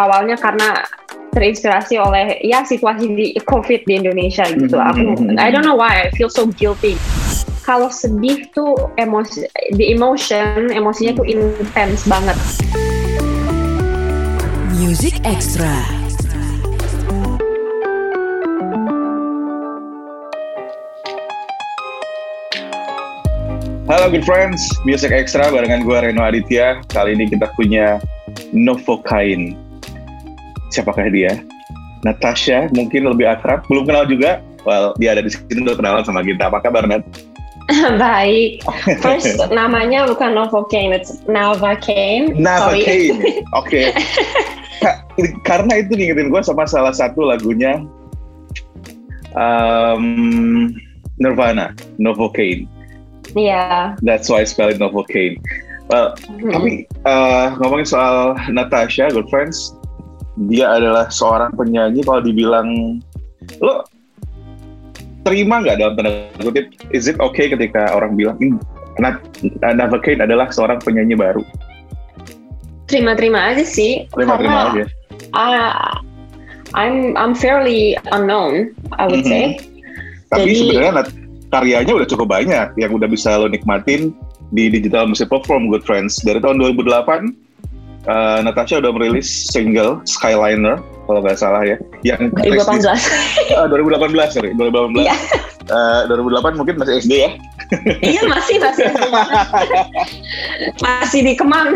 awalnya karena terinspirasi oleh ya situasi di COVID di Indonesia gitu. Mhm, Aku I don't know why I feel so guilty. Kalau sedih tuh emosi, the emotion, emosinya tuh intens banget. Music Extra. Halo good friends, Music Extra barengan gue Reno Aditya. Kali ini kita punya Novocaine. Siapakah dia? Natasha, mungkin lebih akrab. Belum kenal juga. Well, dia ada di sini untuk kenalan sama kita. Apa kabar, Nat? Baik. First namanya bukan Novocaine, it's Navacaine. Sorry. Novocaine. Oke. Ka- Karena itu ngingetin gue sama salah satu lagunya um, Nirvana, Novocaine. Iya. That's why I spell it Novocaine. Well, Mhm. Tapi uh, ngomongin soal Natasha, good friends, dia adalah seorang penyanyi kalau dibilang lo terima nggak dalam tanda kutip? Is it okay ketika orang bilang "In- Nat Navacane adalah seorang penyanyi baru? Terima-terima aja sih. Terima-terima aja. Ah, I'm I'm fairly unknown, I would Mhm. say. Tapi Jadi- sebenarnya karyanya udah cukup banyak yang udah bisa lo nikmatin di digital music platform, good friends. Dari tahun 2008, uh, Natasha udah merilis single Skyliner kalau nggak salah ya, yang 2018. Ah, 2018 sorry 2018 Iya. Eh, 2008 mungkin masih SD ya iya masih masih masih di Kemang.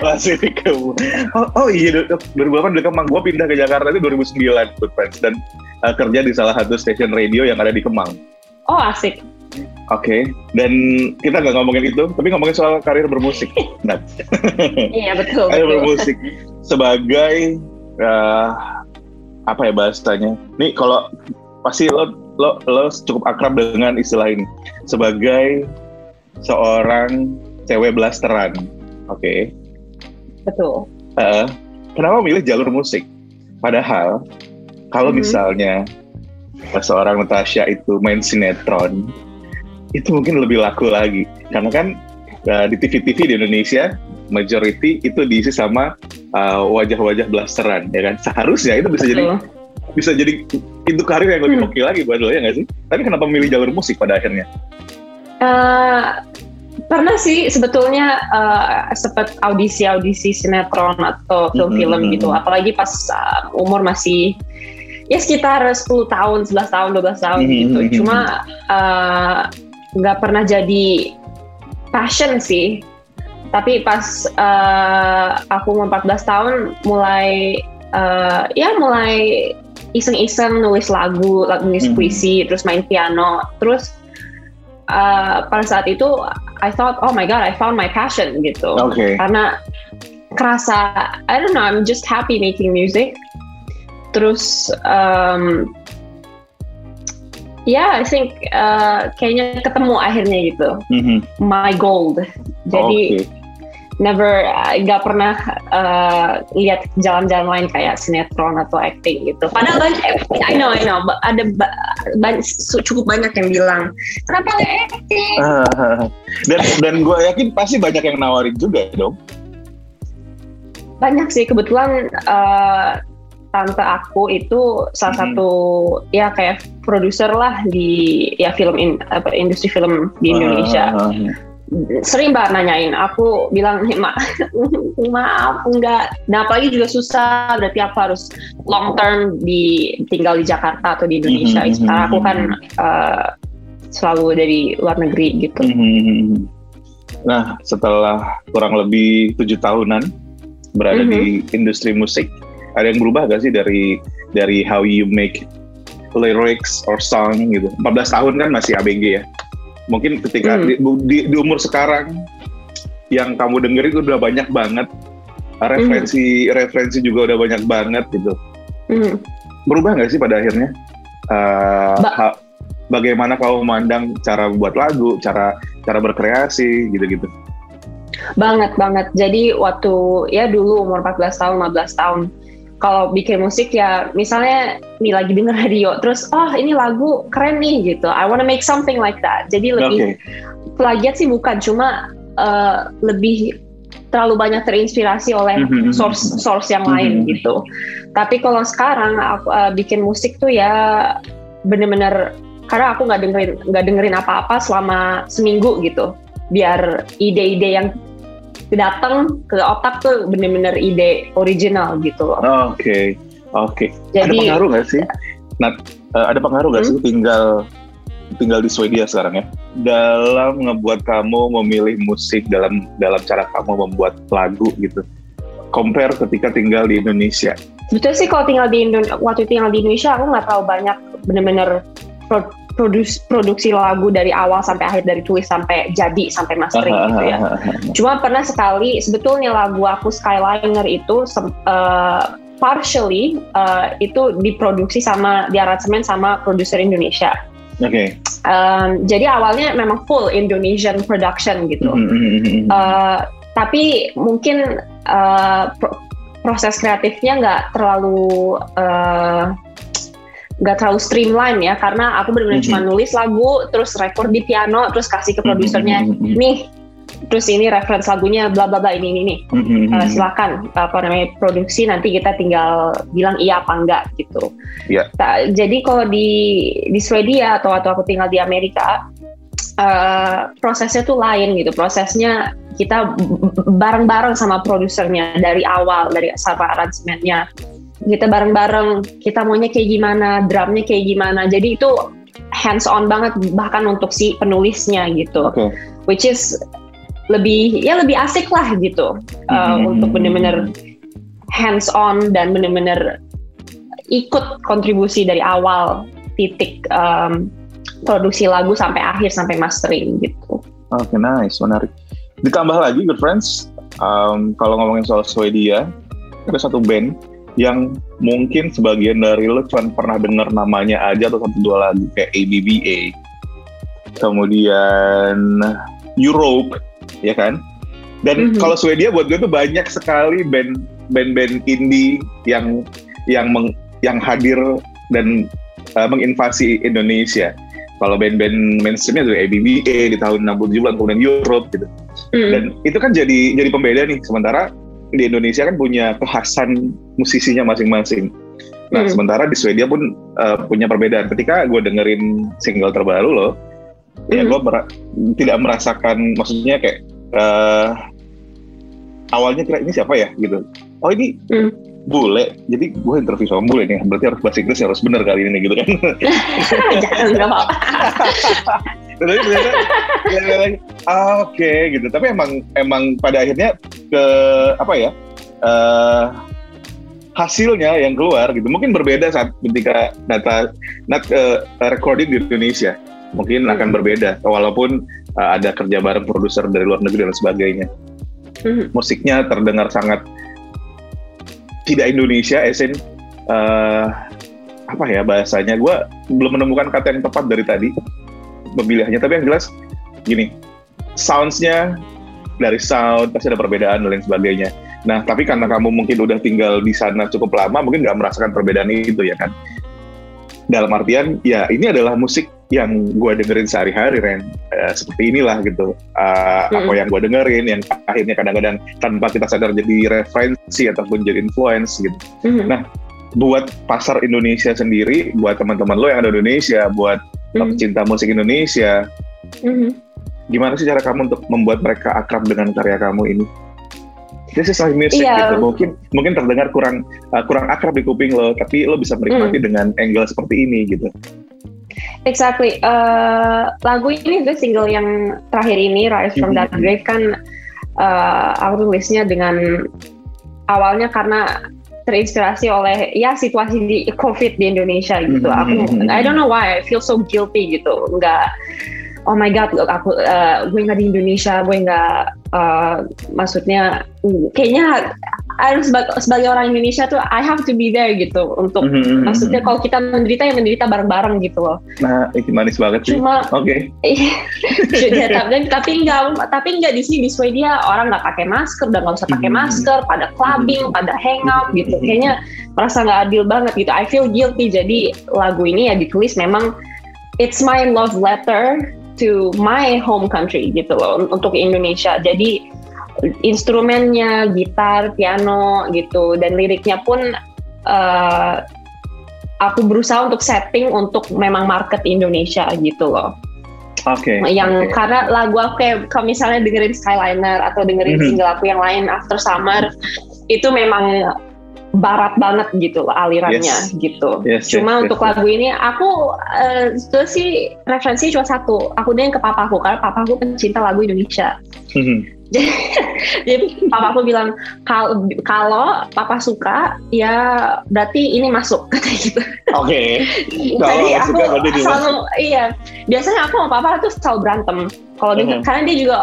masih di Kemang oh, oh iya du- 2008 di Kemang gue pindah ke Jakarta itu 2009 good friends dan eh, kerja di salah satu stasiun radio yang ada di Kemang Oh asik. Oke dan kita nggak ngomongin itu tapi ngomongin soal karir bermusik nah Iya betul. karir betul. bermusik sebagai eh, apa ya bahasanya nih kalau pasti lo lo lo cukup akrab dengan istilah ini sebagai seorang cewek blasteran oke Betul. Eh, kenapa milih jalur musik padahal kalau Mhm. misalnya seorang Natasha itu main sinetron itu mungkin lebih laku lagi karena kan eh, di TV-TV di Indonesia majority itu diisi sama eh, wajah-wajah blasteran ya kan seharusnya itu bisa jadi bisa jadi itu karir yang lebih Hmm. oke lagi buat lo ya nggak sih? Tapi kenapa memilih jalur musik pada akhirnya? Eh, pernah sih sebetulnya uh, sempat audisi-audisi sinetron atau film-film Mhm. gitu. Apalagi pas uh, umur masih ya sekitar 10 tahun, 11 tahun, 12 tahun Mhm. gitu. Cuma uh, nggak pernah jadi passion sih. Tapi pas uh, aku umur 14 tahun mulai uh, ya mulai iseng-iseng nulis lagu, lagu nulis Mhm. puisi, terus main piano, terus uh, pada saat itu I thought oh my god I found my passion gitu Oke. karena kerasa I don't know I'm just happy making music terus um, ya I think uh, kayaknya ketemu akhirnya gitu Mhm. my gold jadi Oke. never uh, nggak pernah uh, lihat jalan-jalan lain kayak sinetron atau acting gitu. Padahal banyak, I know, I know, ba- ada ba- su- cukup banyak yang bilang kenapa nggak acting? dan dan gue yakin pasti banyak yang nawarin juga dong. Banyak sih kebetulan uh, tante aku itu salah Mhm. satu ya kayak produser lah di ya film in, apa, industri film di Indonesia. Ah, sering mbak nanyain aku bilang "Nih, ma maaf enggak nah apalagi juga susah berarti aku harus long term di tinggal di Jakarta atau di Indonesia Mhm, sekarang aku mhm, kan uh, selalu dari luar negeri gitu Mhm. Nah, setelah kurang lebih tujuh tahunan berada di industri musik, ada yang berubah gak sih dari dari how you make lyrics or song gitu? 14 tahun kan masih ABG ya. Mungkin ketika Hmm. di, di, di umur sekarang yang kamu dengerin itu udah banyak banget referensi referensi juga udah banyak banget gitu. Mhm. Berubah nggak sih pada akhirnya? Uh, Ba- ha- bagaimana kamu memandang cara membuat lagu, cara cara berkreasi gitu-gitu? banget banget jadi waktu ya dulu umur 14 tahun 15 tahun kalau bikin musik ya misalnya nih lagi denger radio terus oh ini lagu keren nih gitu I wanna make something like that jadi lebih Oke. plagiat sih bukan cuma uh, lebih terlalu banyak terinspirasi oleh Mhm. source source yang lain Mhm. gitu. Tapi kalau sekarang aku uh, bikin musik tuh ya bener-bener karena aku nggak dengerin nggak dengerin apa-apa selama seminggu gitu. Biar ide-ide yang datang ke otak tuh bener-bener ide original gitu loh. Oke, oke. Ada Jadi pengaruh nggak sih? Nah, eh, ada pengaruh nggak Hmm? sih tinggal tinggal di Swedia sekarang ya dalam ngebuat kamu memilih musik dalam dalam cara kamu membuat lagu gitu. Compare ketika tinggal di Indonesia. sebetulnya sih kalau tinggal di Indo- waktu tinggal di Indonesia aku nggak terlalu banyak bener-bener pro- produs produksi lagu dari awal sampai akhir dari tulis sampai jadi sampai mastering gitu ya. Cuma pernah sekali sebetulnya lagu aku Skyliner itu eh, partially eh, itu diproduksi sama di aransemen sama produser Indonesia. Oke. Em, jadi awalnya memang full Indonesian production gitu. Mhm. Eh, tapi mungkin pro- proses kreatifnya nggak terlalu eh, nggak terlalu streamline ya karena aku benar-benar Mhm. cuma nulis lagu terus record di piano terus kasih ke Mhm, produsernya mhm, mhm. nih terus ini reference lagunya bla bla bla ini ini nih mhm, Eh, mhm. silakan apa namanya produksi nanti kita tinggal bilang iya apa enggak gitu. Iya. Ta- jadi kalau di di Swedia atau atau aku tinggal di Amerika eh, prosesnya tuh lain gitu. Prosesnya kita bareng-bareng sama produsernya dari awal dari sama aransemennya. Kita bareng-bareng kita maunya kayak gimana, drumnya kayak gimana. Jadi itu hands on banget bahkan untuk si penulisnya gitu Oke. which is lebih ya lebih asik lah gitu uh, Mhm. untuk bener-bener hands on dan bener-bener ikut kontribusi dari awal titik um, produksi lagu sampai akhir sampai mastering gitu. Oke, nice, menarik. Ditambah lagi, good friends, um, kalau ngomongin soal Swedia, ada satu band yang mungkin sebagian dari lo cuma pernah dengar namanya aja atau satu dua lagu kayak ABBA, kemudian Europe, ya kan? Dan Mhm. kalau Swedia buat gue tuh banyak sekali band band-band indie yang yang meng, yang hadir dan uh, menginvasi Indonesia. Kalau band-band mainstreamnya tuh ABBA di tahun 60-70 kemudian Europe gitu. Mm. Dan itu kan jadi jadi pembeda nih. Sementara di Indonesia kan punya kekhasan musisinya masing-masing. Nah, Hmm. sementara di Swedia pun uh, punya perbedaan. Ketika gue dengerin single terbaru lo, ya Hmm. gue mera- tidak merasakan, maksudnya kayak uh, awalnya kira ini siapa ya gitu. Oh ini Hmm. Bule. Jadi gue interview sama bule nih. Berarti harus bahasa Inggris harus benar kali ini gitu kan. Jangan nggak apa-apa. Tapi ternyata ya, ya, ya, ah, oke gitu. Tapi emang emang pada akhirnya ke apa ya eh hasilnya yang keluar gitu mungkin berbeda saat ketika data not eh, recording di Indonesia mungkin Hmm. akan berbeda walaupun eh, ada kerja bareng produser dari luar negeri dan sebagainya Mhm. musiknya terdengar sangat tidak Indonesia esin eh apa ya bahasanya? Gue belum menemukan kata yang tepat dari tadi pemilihannya tapi yang jelas gini soundsnya dari sound pasti ada perbedaan dan lain sebagainya. Nah tapi karena kamu mungkin udah tinggal di sana cukup lama mungkin nggak merasakan perbedaan itu ya kan dalam artian ya ini adalah musik yang gue dengerin sehari-hari Ren Eh, seperti inilah gitu Eh, apa Mm. yang gue dengerin yang akhirnya kadang-kadang tanpa kita sadar jadi referensi ataupun jadi influence gitu Mhm. Nah, buat pasar Indonesia sendiri buat teman-teman lo yang ada di Indonesia buat Mhm. pecinta musik Indonesia Mhm. gimana sih cara kamu untuk membuat mereka akrab dengan karya kamu ini This is like music Iya. gitu. Mungkin mungkin terdengar kurang uh, kurang akrab di kuping lo, tapi lo bisa menikmati Hmm. dengan angle seperti ini gitu. Exactly. Eh, lagu ini itu single yang terakhir ini Rise from That Mhm. Grave kan eh, aku tulisnya dengan awalnya karena terinspirasi oleh ya situasi di COVID di Indonesia gitu. Mhm. Aku I don't know why I feel so guilty gitu. Enggak oh my god look, aku eh, gue nggak di Indonesia gue nggak eh, maksudnya mm, kayaknya harus sebagai, sebagai orang Indonesia tuh I have to be there gitu untuk Mhm. maksudnya kalau kita menderita ya menderita bareng-bareng gitu loh nah itu manis banget sih. cuma Oke. ya, tapi, tapi enggak tapi enggak di sini di Swedia orang nggak pakai masker udah nggak usah pakai Hmm. masker pada clubbing pada hangout gitu kayaknya merasa nggak adil banget gitu I feel guilty jadi lagu ini ya ditulis memang it's my love letter to my home country gitu loh untuk Indonesia jadi instrumennya gitar piano gitu dan liriknya pun uh, aku berusaha untuk setting untuk memang market Indonesia gitu loh Oke. Okay, yang okay. karena lagu aku kayak kalau misalnya dengerin Skyliner atau dengerin mm -hmm. single aku yang lain After Summer itu memang barat banget gitu alirannya yes. gitu. Yes, cuma yes, untuk yes, lagu ini aku uh, itu sih referensi cuma satu. Aku dengan ke papaku karena papaku pencinta lagu Indonesia. Mm-hmm. jadi, jadi papaku bilang kalau kalau papa suka ya berarti ini masuk kata gitu. Oke. Okay. jadi aku selalu iya biasanya aku sama papa tuh selalu berantem. Kalau uh-huh. karena dia juga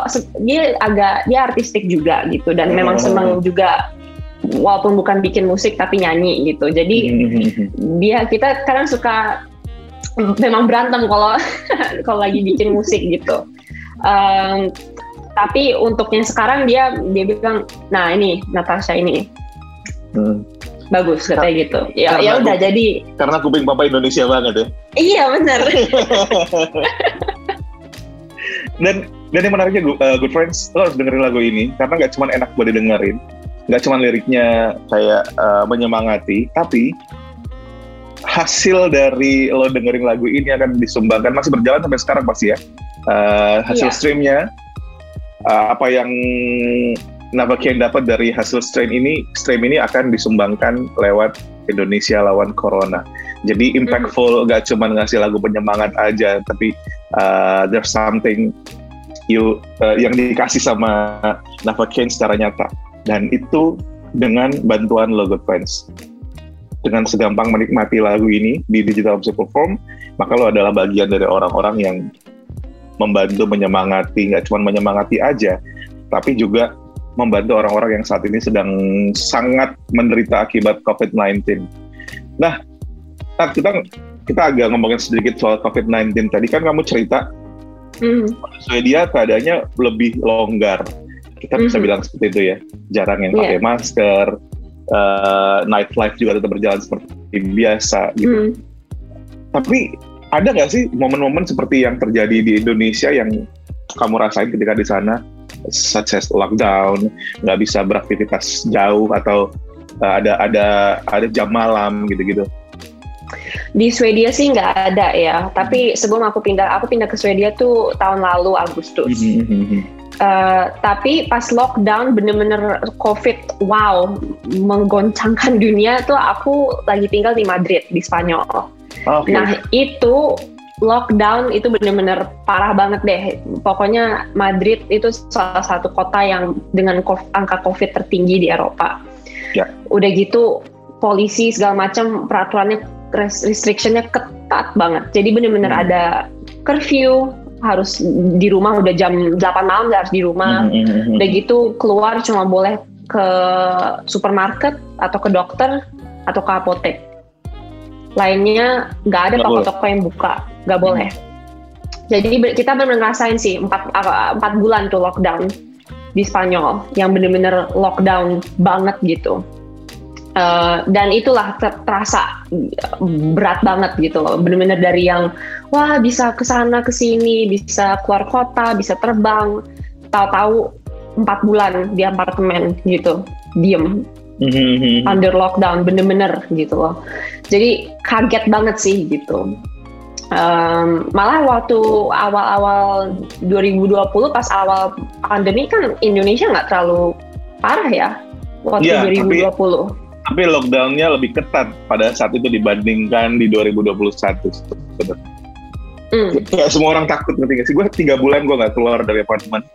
dia agak dia artistik juga gitu dan uh-huh. memang senang juga walaupun bukan bikin musik tapi nyanyi gitu. Jadi dia kita kadang suka memang berantem kalau kalau lagi bikin musik gitu. Um, tapi untuk yang sekarang dia dia bilang, nah ini Natasha ini hmm. bagus katanya gitu. Ya ya udah jadi. Karena kuping papa Indonesia banget ya. Iya benar. dan dan yang menariknya uh, good friends lo harus dengerin lagu ini karena nggak cuma enak buat didengerin nggak cuma liriknya kayak uh, menyemangati, tapi hasil dari lo dengerin lagu ini akan disumbangkan masih berjalan sampai sekarang pasti ya. Uh, hasil yeah. streamnya uh, apa yang Navakian dapat dari hasil stream ini, stream ini akan disumbangkan lewat Indonesia lawan Corona. Jadi impactful, mm. gak cuma ngasih lagu penyemangat aja, tapi uh, there's something you uh, yang dikasih sama Navakian secara nyata dan itu dengan bantuan Logo Friends. Dengan segampang menikmati lagu ini di Digital Music Perform, maka lo adalah bagian dari orang-orang yang membantu menyemangati, nggak cuma menyemangati aja, tapi juga membantu orang-orang yang saat ini sedang sangat menderita akibat COVID-19. Nah, kita kita agak ngomongin sedikit soal COVID-19 tadi kan kamu cerita mm. Swedia keadaannya lebih longgar kita bisa mm-hmm. bilang seperti itu ya jarang yang pakai yeah. masker uh, nightlife juga tetap berjalan seperti biasa gitu mm. tapi ada nggak sih momen-momen seperti yang terjadi di Indonesia yang kamu rasain ketika di sana such as lockdown nggak bisa beraktivitas jauh atau uh, ada ada ada jam malam gitu-gitu di Swedia sih nggak ada ya, tapi sebelum aku pindah, aku pindah ke Swedia tuh tahun lalu Agustus. Mm-hmm. Uh, tapi pas lockdown bener-bener COVID, wow, menggoncangkan dunia tuh aku lagi tinggal di Madrid di Spanyol. Okay. Nah itu lockdown itu bener-bener parah banget deh. Pokoknya Madrid itu salah satu kota yang dengan angka COVID tertinggi di Eropa. Yeah. Udah gitu polisi segala macam peraturannya restrictionnya ketat banget. Jadi bener-bener hmm. ada curfew, harus di rumah udah jam 8 malam udah harus di rumah. Mm -hmm. Udah gitu keluar cuma boleh ke supermarket atau ke dokter atau ke apotek. Lainnya nggak ada toko-toko yang buka, nggak mm. boleh. Jadi kita benar ngerasain sih empat empat bulan tuh lockdown di Spanyol yang bener-bener lockdown banget gitu. Uh, dan itulah terasa berat banget gitu loh. Bener-bener dari yang wah bisa ke sana ke sini, bisa keluar kota, bisa terbang. Tahu-tahu empat bulan di apartemen gitu, diem mm-hmm. under lockdown, bener-bener gitu loh. Jadi kaget banget sih gitu. Um, malah waktu awal-awal 2020 pas awal pandemi kan Indonesia nggak terlalu parah ya waktu ya, 2020. Tapi tapi lockdownnya lebih ketat pada saat itu dibandingkan di 2021 mm. kayak semua orang takut ngerti gak sih? Gue tiga bulan gue nggak keluar dari apartemen.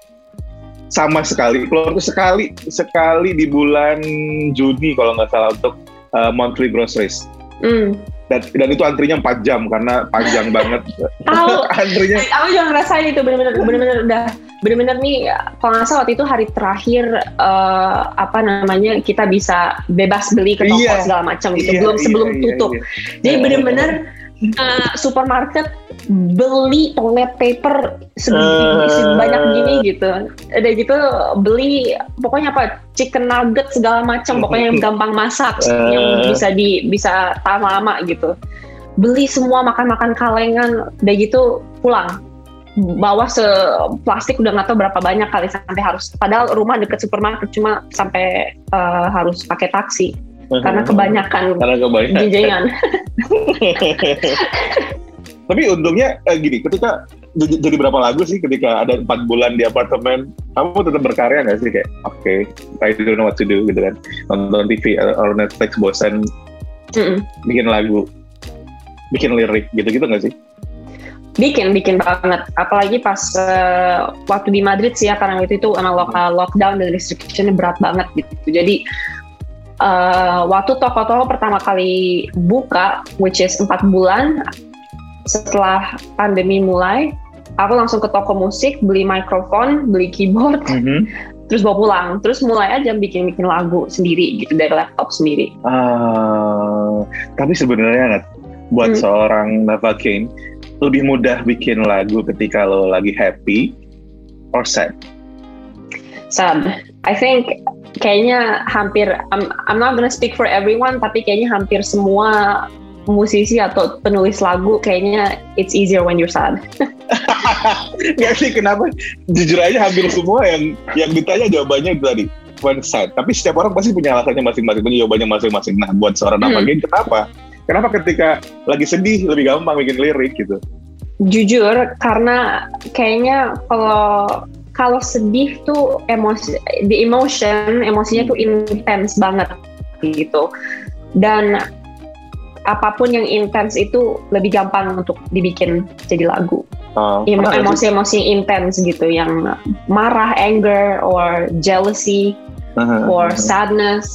Sama sekali keluar tuh sekali sekali di bulan Juni kalau nggak salah untuk uh, monthly groceries. Mm. dan, dan itu antrinya 4 jam karena panjang banget. Antrinya aku juga ngerasain itu benar-benar benar-benar udah benar-benar nih kalau nggak salah waktu itu hari terakhir uh, apa namanya kita bisa bebas beli ke toko yeah. segala macam gitu yeah, belum sebelum yeah, tutup. yeah, yeah. jadi benar-benar uh, supermarket beli toilet paper segini uh, banyak gini gitu. Ada gitu beli pokoknya apa chicken nugget segala macam pokoknya yang gampang masak uh, yang bisa di bisa tahan lama gitu. Beli semua makan-makan kalengan udah gitu pulang bawa seplastik udah nggak tahu berapa banyak kali sampai harus padahal rumah deket supermarket cuma sampai uh, harus pakai taksi. Karena kebanyakan karena kebanyakan. jenjengan. Tapi untungnya eh, gini, ketika jadi berapa lagu sih ketika ada empat bulan di apartemen, kamu tetap berkarya nggak sih? Kayak oke, okay, I don't know what to do gitu kan, nonton TV atau Netflix bosan, mm -mm. bikin lagu, bikin lirik gitu-gitu nggak sih? Bikin, bikin banget. Apalagi pas uh, waktu di Madrid sih ya, karena itu itu emang lokal lockdown dan restrictionnya berat banget gitu. Jadi uh, waktu toko-toko pertama kali buka, which is empat bulan setelah pandemi mulai, aku langsung ke toko musik, beli mikrofon, beli keyboard, mm -hmm. terus bawa pulang. Terus mulai aja bikin-bikin lagu sendiri gitu dari laptop sendiri. Uh, tapi sebenarnya buat hmm. seorang Nava Kane, lebih mudah bikin lagu ketika lo lagi happy or sad? Sad. I think kayaknya hampir I'm, I'm not gonna speak for everyone tapi kayaknya hampir semua musisi atau penulis lagu kayaknya it's easier when you're sad. Gak sih kenapa? Jujur aja hampir semua yang yang ditanya jawabannya itu tadi when sad. Tapi setiap orang pasti punya alasannya masing-masing, punya jawabannya masing-masing. Nah buat seorang hmm. Napa kenapa? Kenapa ketika lagi sedih lebih gampang bikin lirik gitu? Jujur, karena kayaknya kalau kalau sedih tuh emosi, the emotion, emosinya tuh intens banget gitu. Dan apa pun yang intens itu lebih gampang untuk dibikin jadi lagu. Uh, Emosi-emosi intens gitu, yang marah, anger, or jealousy, uh -huh. or sadness,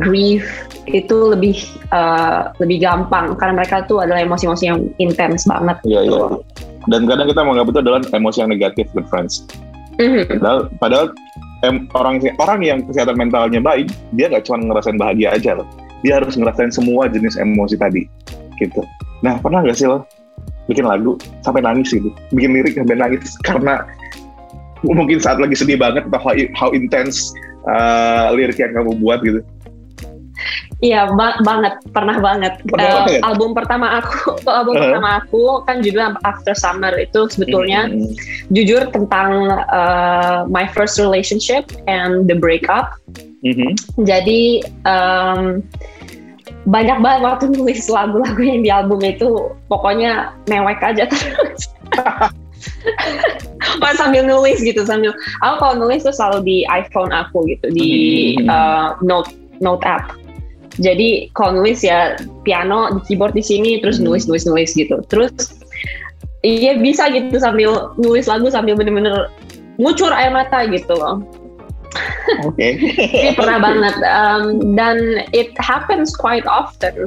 grief itu lebih uh, lebih gampang karena mereka tuh adalah emosi-emosi yang intens banget. Iya iya. Dan kadang kita menganggap itu adalah emosi yang negatif, good friends. Mm-hmm. Padahal, padahal em, orang orang yang kesehatan mentalnya baik, dia nggak cuma ngerasain bahagia aja loh. Dia harus ngerasain semua jenis emosi tadi, gitu. Nah pernah nggak sih lo bikin lagu sampai nangis gitu, bikin lirik sampai nangis karena mungkin saat lagi sedih banget atau how, how intense uh, lirik yang kamu buat gitu? Iya ba banget, pernah banget. Pernah uh, album pertama aku, album uh. pertama aku kan judulnya After Summer itu sebetulnya mm -hmm. jujur tentang uh, my first relationship and the breakup. Mm -hmm. Jadi um, banyak banget waktu nulis lagu-lagu yang di album itu pokoknya mewek aja terus. Pas sambil nulis gitu sambil aku kalau nulis tuh selalu di iPhone aku gitu di uh, note note app jadi kalau nulis ya piano di keyboard di sini terus hmm. nulis nulis nulis gitu terus iya bisa gitu sambil nulis lagu sambil bener-bener ngucur air mata gitu loh Oke. Okay. pernah banget um, dan it happens quite often.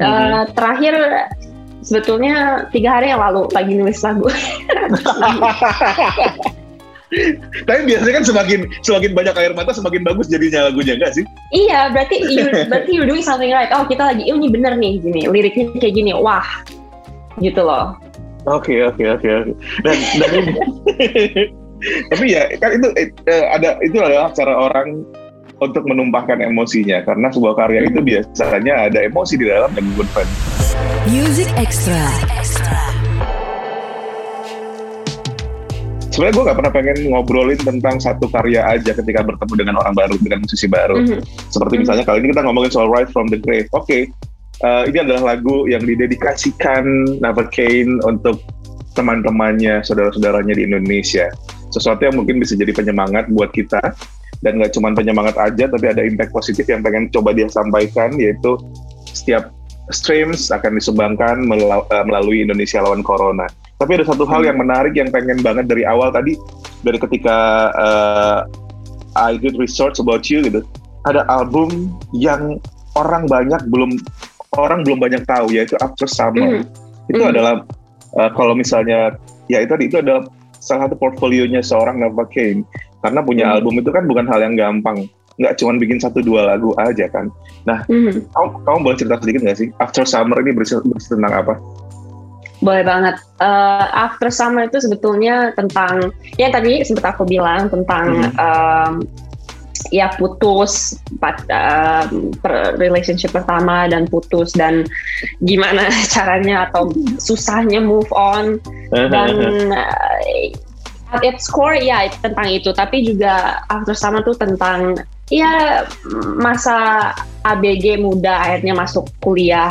Uh, mm-hmm. Terakhir sebetulnya tiga hari yang lalu lagi nulis lagu. Tapi biasanya kan semakin semakin banyak air mata semakin bagus jadinya lagunya enggak sih? Iya, berarti you, berarti you're doing something right. Oh, kita lagi oh, ini bener nih gini, liriknya kayak gini. Wah. Gitu loh. Oke, oke, oke, oke. Dan dan Tapi ya kan itu eh, ada itu adalah cara orang untuk menumpahkan emosinya karena sebuah karya itu biasanya ada emosi di dalam dan good fun. Music Extra. Sebenarnya gue gak pernah pengen ngobrolin tentang satu karya aja ketika bertemu dengan orang baru dengan musisi baru. Mm -hmm. seperti misalnya kali ini kita ngomongin soal Rise from the Grave. Oke okay, uh, ini adalah lagu yang didedikasikan Never Kane untuk teman-temannya saudara-saudaranya di Indonesia. Sesuatu yang mungkin bisa jadi penyemangat buat kita. Dan gak cuma penyemangat aja tapi ada impact positif yang pengen coba dia sampaikan yaitu setiap streams akan disumbangkan eh, melalui Indonesia lawan Corona tapi ada satu hal hmm. yang menarik yang pengen banget dari awal tadi dari ketika uh, I did research about you gitu. Ada album yang orang banyak belum orang belum banyak tahu yaitu After Summer. Mm. Itu mm. adalah uh, kalau misalnya ya itu itu adalah salah satu portfolionya seorang Nova Kane karena punya mm. album itu kan bukan hal yang gampang nggak cuma bikin satu dua lagu aja kan. Nah, mm. kamu, kamu boleh cerita sedikit nggak sih After Summer ini berisi, berisi tentang apa? Boleh banget. Uh, After Summer itu sebetulnya tentang, ya tadi sempat aku bilang tentang hmm. um, ya putus uh, relationship pertama dan putus dan gimana caranya atau susahnya move on dan uh, at its core ya tentang itu tapi juga after summer tuh tentang ya masa ABG muda akhirnya masuk kuliah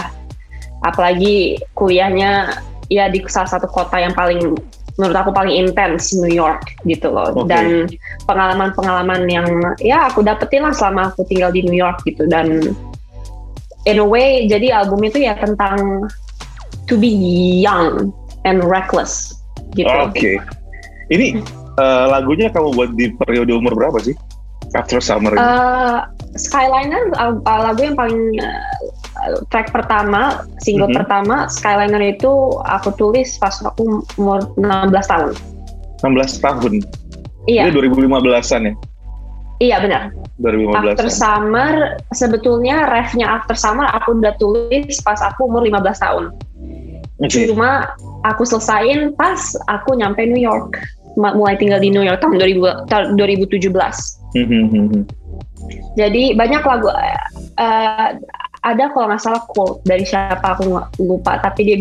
apalagi kuliahnya ya di salah satu kota yang paling menurut aku paling intens New York gitu loh okay. dan pengalaman-pengalaman yang ya aku dapetin lah selama aku tinggal di New York gitu dan in a way jadi album itu ya tentang to be young and reckless gitu. Oke. Okay. Ini uh, lagunya kamu buat di periode umur berapa sih? After Summer. Uh, Skyliner uh, lagu yang paling uh, track pertama, single mm -hmm. pertama Skyliner itu aku tulis pas aku umur 16 tahun. 16 tahun. Iya. Ini 2015-an ya? Iya benar. 2015. After Summer sebetulnya refnya After Summer aku udah tulis pas aku umur 15 tahun. Okay. Cuma aku selesain pas aku nyampe New York. Mulai tinggal di New York tahun 2000, 2017. Mm -hmm. Jadi banyak lagu uh, ada kalau nggak salah quote dari siapa aku lupa tapi dia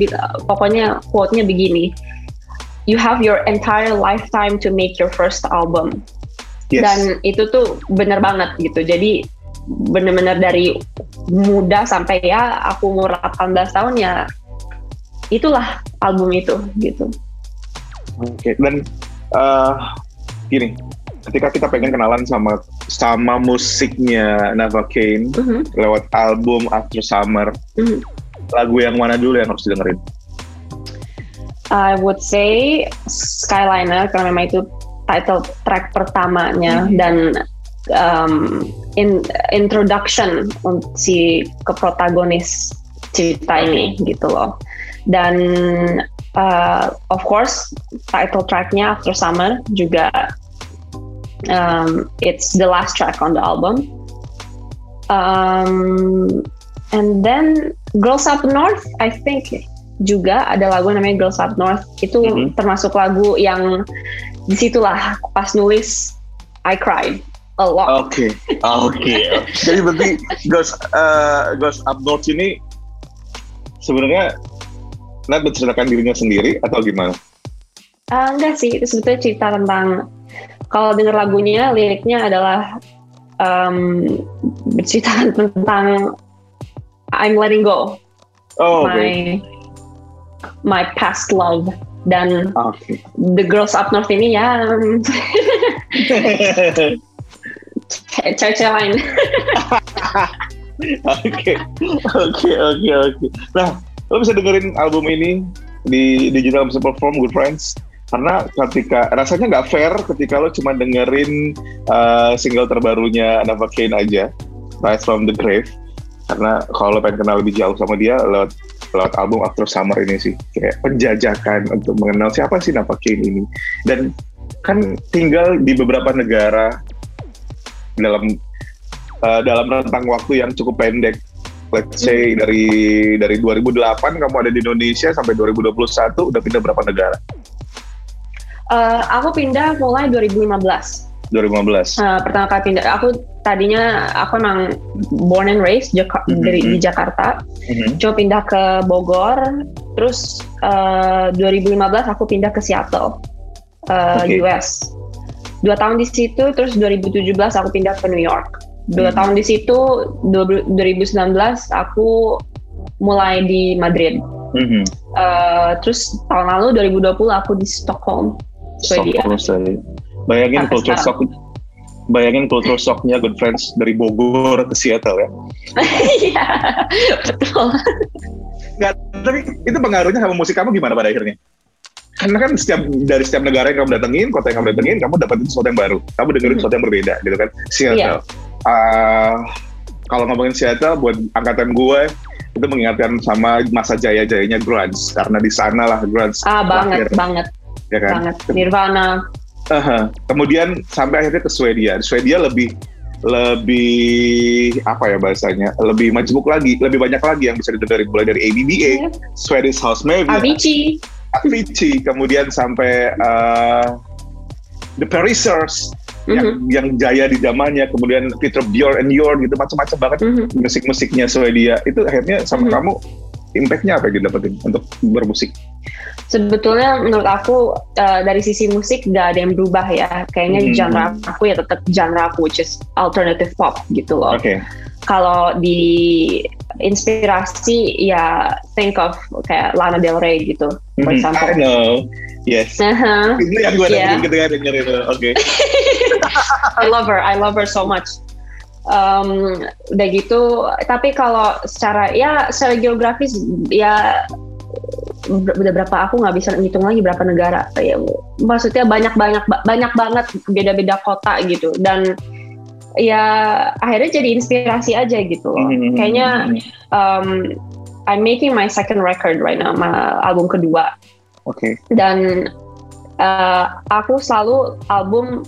pokoknya quote-nya begini you have your entire lifetime to make your first album yes. dan itu tuh bener banget gitu jadi bener-bener dari muda sampai ya aku umur 18 tahun ya itulah album itu gitu oke okay. dan uh, gini ketika kita pengen kenalan sama sama musiknya Nava Kane mm-hmm. -huh. lewat album After Summer, mm-hmm. -huh. lagu yang mana dulu yang harus didengerin? I would say Skyliner karena memang itu title track pertamanya mm-hmm. -huh. dan um, in, introduction untuk si ke protagonis cerita ini gitu loh. Dan uh, of course title tracknya After Summer juga Um, it's the last track on the album. Um, and then Girls Up North, I think juga ada lagu namanya Girls Up North. Itu mm-hmm. termasuk lagu yang di situlah pas nulis I cried a lot. Oke, okay. oke. Okay. Jadi berarti Girls uh, Girls Up North ini sebenarnya Nat menceritakan dirinya sendiri atau gimana? Uh, enggak sih, itu sebetulnya cerita tentang kalau denger lagunya liriknya adalah um, bercerita tentang I'm letting go oh, my okay. my past love dan okay. the girls up north ini ya cewek lain. Oke, oke, oke, oke. Nah, lo bisa dengerin album ini di digital music platform Good Friends karena ketika rasanya nggak fair ketika lo cuma dengerin uh, single terbarunya Nava Kane aja Rise from the Grave. Karena kalau lo pengen kenal lebih jauh sama dia lewat lewat album After Summer ini sih. Kayak penjajakan untuk mengenal siapa sih Nava Kane ini. Dan kan tinggal di beberapa negara dalam uh, dalam rentang waktu yang cukup pendek. Let's say hmm. dari dari 2008 kamu ada di Indonesia sampai 2021 udah pindah berapa negara Uh, aku pindah mulai 2015. 2015. Uh, pertama kali pindah, aku tadinya aku emang born and raised Jaka mm -hmm. dari di Jakarta. Mm -hmm. Coba pindah ke Bogor, terus uh, eh, 2015 aku pindah ke Seattle, uh, okay. US. Dua tahun di situ, terus 2017 aku pindah ke New York. Dua mm -hmm. tahun di situ, 2019 aku mulai di Madrid. Mm -hmm. uh, terus tahun lalu 2020 aku di Stockholm. Swedia. Stockholm Bayangin Sampai culture shock bayangin culture shocknya Good Friends dari Bogor ke Seattle ya. Iya, betul. Nggak, tapi itu pengaruhnya sama musik kamu gimana pada akhirnya? Karena kan setiap dari setiap negara yang kamu datengin, kota yang kamu datengin, kamu dapetin sesuatu yang baru. Kamu dengerin sesuatu yang berbeda, gitu kan? Seattle. Yeah. Uh, kalau ngomongin Seattle, buat angkatan gue, itu mengingatkan sama masa jaya-jayanya grunge karena di sana lah grunge. Ah banget, lahir. banget ya kan? Banget. Nirvana. Uh -huh. Kemudian sampai akhirnya ke Swedia. Swedia lebih lebih apa ya bahasanya lebih majemuk lagi lebih banyak lagi yang bisa didengar mulai dari ABBA, yeah. Swedish House Mafia, Avicii, Avicii, kemudian sampai uh, The Parisers, mm-hmm. yang yang jaya di zamannya kemudian Peter Bjorn and Yorn gitu macam-macam banget mm-hmm. musik-musiknya Swedia itu akhirnya sama mm-hmm. kamu impactnya apa yang didapetin untuk bermusik? Sebetulnya menurut aku uh, dari sisi musik gak ada yang berubah ya. Kayaknya hmm. genre aku ya tetap genre aku which is alternative pop gitu loh. Oke. Okay. Kalau di inspirasi ya think of kayak Lana Del Rey gitu, for mm-hmm. example. I know. Yes. Uh-huh. Itu yang gue yeah. ketika denger itu. Oke. Okay. I love her. I love her so much um, udah gitu tapi kalau secara ya secara geografis ya udah berapa aku nggak bisa ngitung lagi berapa negara ya maksudnya banyak banyak banyak banget beda-beda kota gitu dan ya akhirnya jadi inspirasi aja gitu loh mm-hmm. kayaknya um, I'm making my second record right now my album kedua oke okay. dan uh, aku selalu album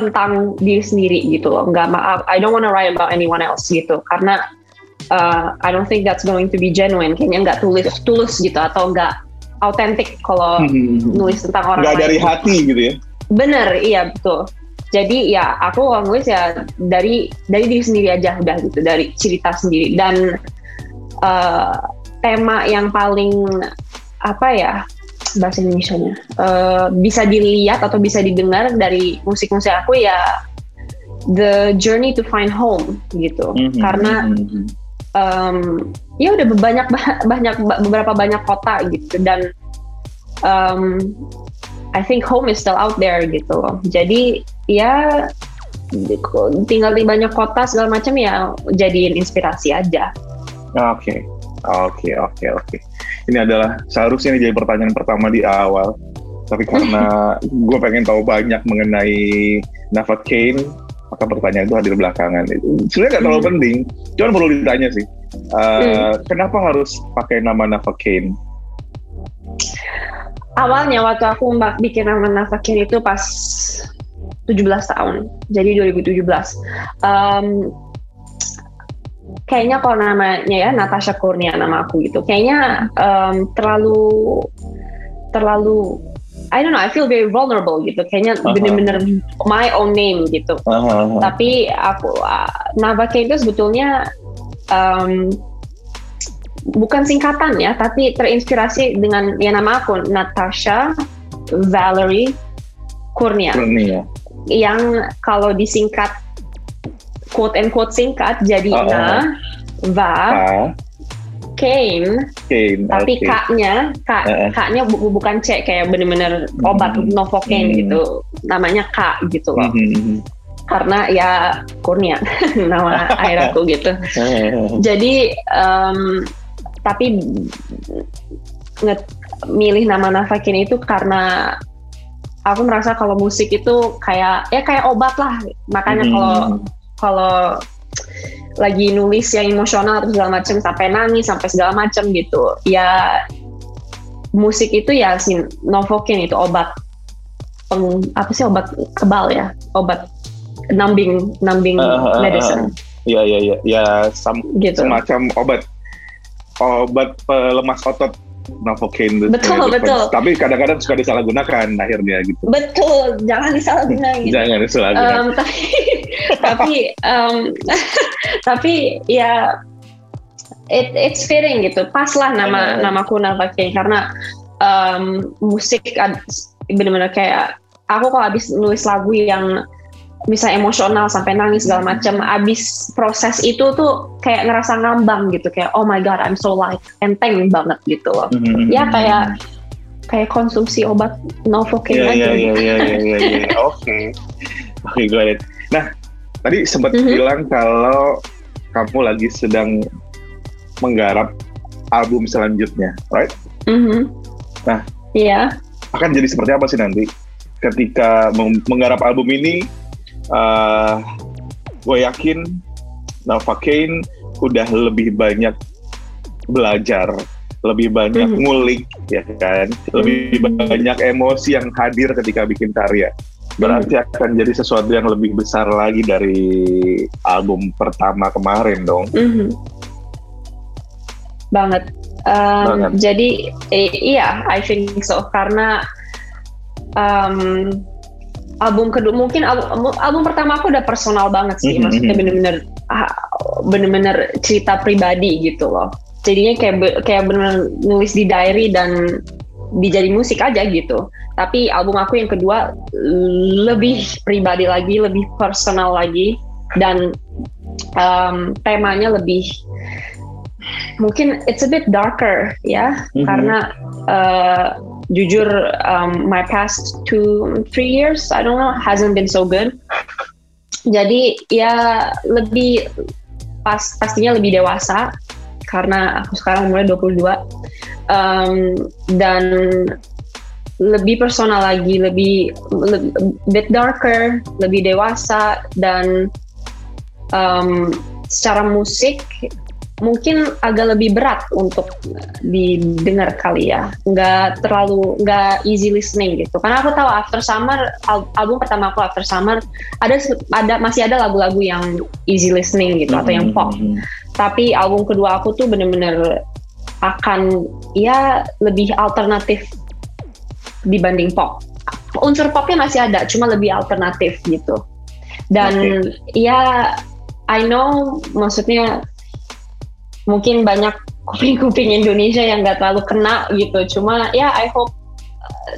tentang diri sendiri gitu loh. Nggak maaf I don't wanna write about anyone else gitu. Karena uh, I don't think that's going to be genuine. Kayaknya nggak tulis tulus gitu atau nggak autentik kalau hmm. nulis tentang orang nggak dari hati gitu ya? Bener iya betul. Jadi ya aku kalau nulis ya dari dari diri sendiri aja udah gitu dari cerita sendiri. Dan uh, tema yang paling apa ya bahasa Indonesia-nya uh, bisa dilihat atau bisa didengar dari musik-musik aku ya the journey to find home gitu mm-hmm. karena um, ya udah banyak banyak beberapa banyak kota gitu dan um, I think home is still out there gitu loh jadi ya tinggal di banyak kota segala macam ya jadiin inspirasi aja. Oke, okay. Oke, okay, oke, okay, oke. Ini adalah seharusnya ini jadi pertanyaan pertama di awal. Tapi karena gue pengen tahu banyak mengenai Nafat Kane maka pertanyaan itu hadir belakangan. Itu sebenarnya nggak terlalu hmm. penting. Cuma perlu ditanya sih. Uh, hmm. kenapa harus pakai nama Nafat Kane? Awalnya waktu aku bikin nama Nafat Kane itu pas 17 tahun. Jadi 2017 um, kayaknya kalau namanya ya Natasha Kurnia nama aku gitu kayaknya um, terlalu terlalu I don't know I feel very vulnerable gitu kayaknya uh-huh. bener-bener my own name gitu uh-huh. tapi aku uh, Navake itu sebetulnya um, bukan singkatan ya tapi terinspirasi dengan ya nama aku Natasha Valerie Kurnia, Kurnia. yang kalau disingkat quote and quote singkat jadi uh -uh. na va uh. Kane, Kane, tapi okay. kaknya, kak, uh, kaknya bu bukan C kayak bener-bener obat mm -hmm. novocaine mm. gitu, namanya kak gitu loh. Mm -hmm. Karena ya Kurnia nama air aku gitu. Jadi um, tapi milih nama Navakin itu karena aku merasa kalau musik itu kayak ya kayak obat lah. Makanya kalau kalau lagi nulis yang emosional atau segala macam sampai nangis sampai segala macam gitu ya musik itu ya si novocaine itu obat peng, apa sih obat kebal ya obat numbing numbing uh, uh, medicine. Iya iya iya. Ya sam, gitu. semacam obat obat pelemas otot Novocaine betul ya, betul. Tapi kadang-kadang suka disalahgunakan akhirnya gitu. Betul jangan disalahgunakan jangan disalahgunakan um, tapi tapi um, tapi ya it, it's fitting gitu. Pas lah nama uh. namaku Novocaine karena um, musik benar-benar kayak aku kalau habis nulis lagu yang bisa emosional sampai nangis segala macam abis proses itu tuh kayak ngerasa ngambang gitu kayak oh my god I'm so light enteng banget gitu loh mm-hmm. ya kayak kayak konsumsi obat novocaine yeah, aja yeah, yeah, yeah, yeah, yeah. oke oke got it nah tadi sempat mm-hmm. bilang kalau kamu lagi sedang menggarap album selanjutnya right mm-hmm. nah iya yeah. akan jadi seperti apa sih nanti ketika menggarap album ini uh, gue yakin Nova Kane udah lebih banyak belajar, lebih banyak mm -hmm. ngulik, ya kan, lebih mm -hmm. banyak emosi yang hadir ketika bikin karya. Berarti mm -hmm. akan jadi sesuatu yang lebih besar lagi dari album pertama kemarin dong. Mm -hmm. Banget. Um, Banget. Jadi iya, I think so karena um, album kedua mungkin album, album pertama aku udah personal banget sih, mm -hmm. maksudnya hmm. bener-bener ah, bener-bener cerita pribadi gitu loh. Jadinya kayak kayak bener nulis di diary dan dijadi musik aja gitu. Tapi album aku yang kedua lebih pribadi lagi, lebih personal lagi dan um, temanya lebih mungkin it's a bit darker ya mm-hmm. karena uh, jujur um, my past two three years I don't know hasn't been so good. Jadi ya lebih pas pastinya lebih dewasa karena aku sekarang umurnya 22 um, dan lebih personal lagi lebih, lebih bit darker lebih dewasa dan um, secara musik mungkin agak lebih berat untuk didengar kali ya nggak terlalu nggak easy listening gitu karena aku tahu After Summer album pertama aku After Summer ada ada masih ada lagu-lagu yang easy listening gitu mm -hmm. atau yang pop mm-hmm. tapi album kedua aku tuh bener-bener akan ya lebih alternatif dibanding pop unsur popnya masih ada cuma lebih alternatif gitu dan okay. ya I know maksudnya mungkin banyak kuping-kuping Indonesia yang nggak terlalu kena gitu. Cuma ya I hope uh,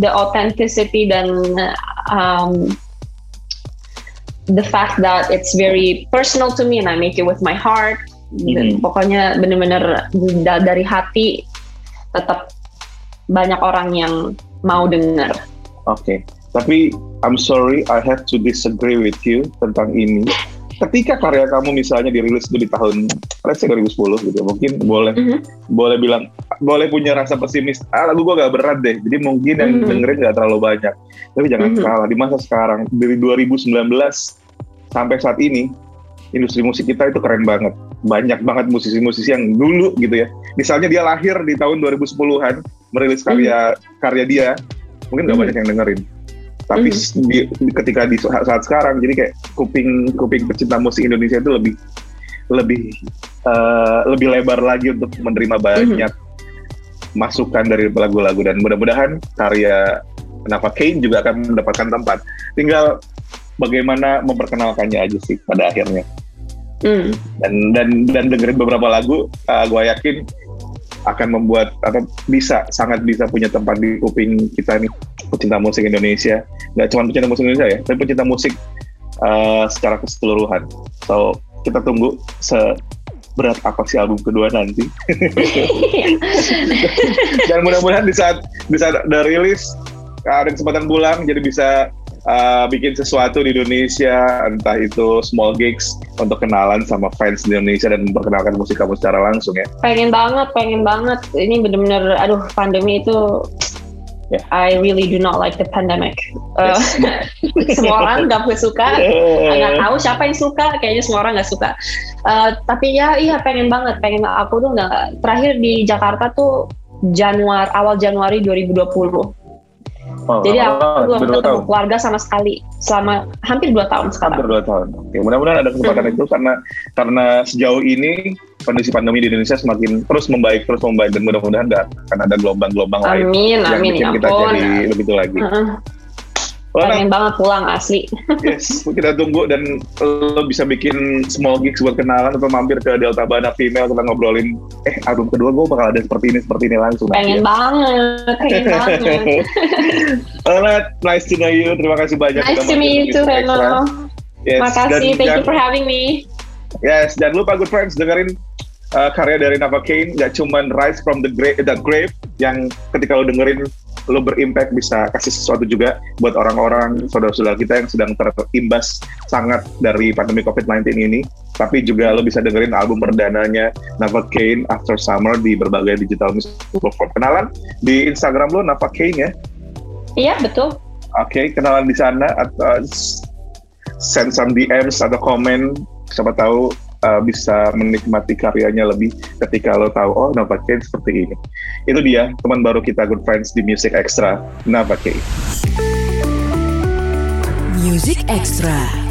the authenticity dan um, the fact that it's very personal to me and I make it with my heart. Mm-hmm. Pokoknya bener-bener dari hati tetap banyak orang yang mau dengar. Oke, okay. tapi I'm sorry I have to disagree with you tentang ini ketika karya kamu misalnya dirilis itu di tahun let's say 2010 gitu mungkin boleh mm -hmm. boleh bilang boleh punya rasa pesimis ah lagu gua gak berat deh jadi mungkin yang mm -hmm. dengerin gak terlalu banyak tapi jangan mm -hmm. salah di masa sekarang dari 2019 sampai saat ini industri musik kita itu keren banget banyak banget musisi-musisi yang dulu gitu ya misalnya dia lahir di tahun 2010-an merilis karya mm -hmm. karya dia mungkin gak mm -hmm. banyak yang dengerin tapi mm. di, ketika di saat sekarang jadi kayak kuping kuping pecinta musik Indonesia itu lebih lebih uh, lebih lebar lagi untuk menerima banyak mm. masukan dari lagu-lagu dan mudah-mudahan karya Napa Kane juga akan mendapatkan tempat tinggal bagaimana memperkenalkannya aja sih pada akhirnya mm. dan dan dan dengerin beberapa lagu uh, gue yakin akan membuat atau bisa sangat bisa punya tempat di kuping kita nih pecinta musik Indonesia. Nggak cuma pecinta musik Indonesia ya tapi pecinta musik uh, secara keseluruhan. So kita tunggu se berat apa sih album kedua nanti. Dan mudah-mudahan di saat di saat rilis ada kesempatan pulang jadi bisa uh, bikin sesuatu di Indonesia, entah itu small gigs untuk kenalan sama fans di Indonesia dan memperkenalkan musik kamu secara langsung ya? Pengen banget, pengen banget. Ini bener-bener, aduh pandemi itu Yeah. I really do not like the pandemic. Uh, semua orang nggak suka, nggak tahu siapa yang suka. Kayaknya semua orang nggak suka. Uh, tapi ya, iya pengen banget. Pengen aku tuh nggak. Terakhir di Jakarta tuh Januari awal Januari 2020 Oh, Jadi aku belum ketemu tahun. keluarga sama sekali selama hampir dua tahun sekarang. Hampir dua tahun. Oke, mudah-mudahan ada kesempatan hmm. itu karena karena sejauh ini kondisi pandemi di Indonesia semakin terus membaik terus membaik dan mudah-mudahan nggak akan ada gelombang-gelombang lain yang amin, bikin kita jadi begitu lagi. Uh -uh. Pengen banget pulang asli. yes, kita tunggu dan lo bisa bikin small gigs buat kenalan atau mampir ke Delta Bana Female kita ngobrolin eh album kedua gue bakal ada seperti ini seperti ini langsung. Pengen ya. banget, pengen banget. Alright, nice to know you. Terima kasih banyak. Nice to meet you too, Reno. Yes, Makasih, thank you for having me. Yes, jangan lupa good friends dengerin uh, karya dari Nava Kane, gak cuman Rise from the Grave, the grave yang ketika lo dengerin lo berimpact bisa kasih sesuatu juga buat orang-orang saudara-saudara kita yang sedang terimbas sangat dari pandemi COVID-19 ini. Tapi juga lo bisa dengerin album perdananya Nava Kane After Summer di berbagai digital music platform. Kenalan di Instagram lo Nava Kane ya? Iya betul. Oke, okay, kenalan di sana atau send some DMs atau komen siapa tahu uh, bisa menikmati karyanya lebih ketika lo tahu oh Nova Kane seperti ini. Itu dia teman baru kita Good Friends di Music Extra Nova Kane. Music Extra.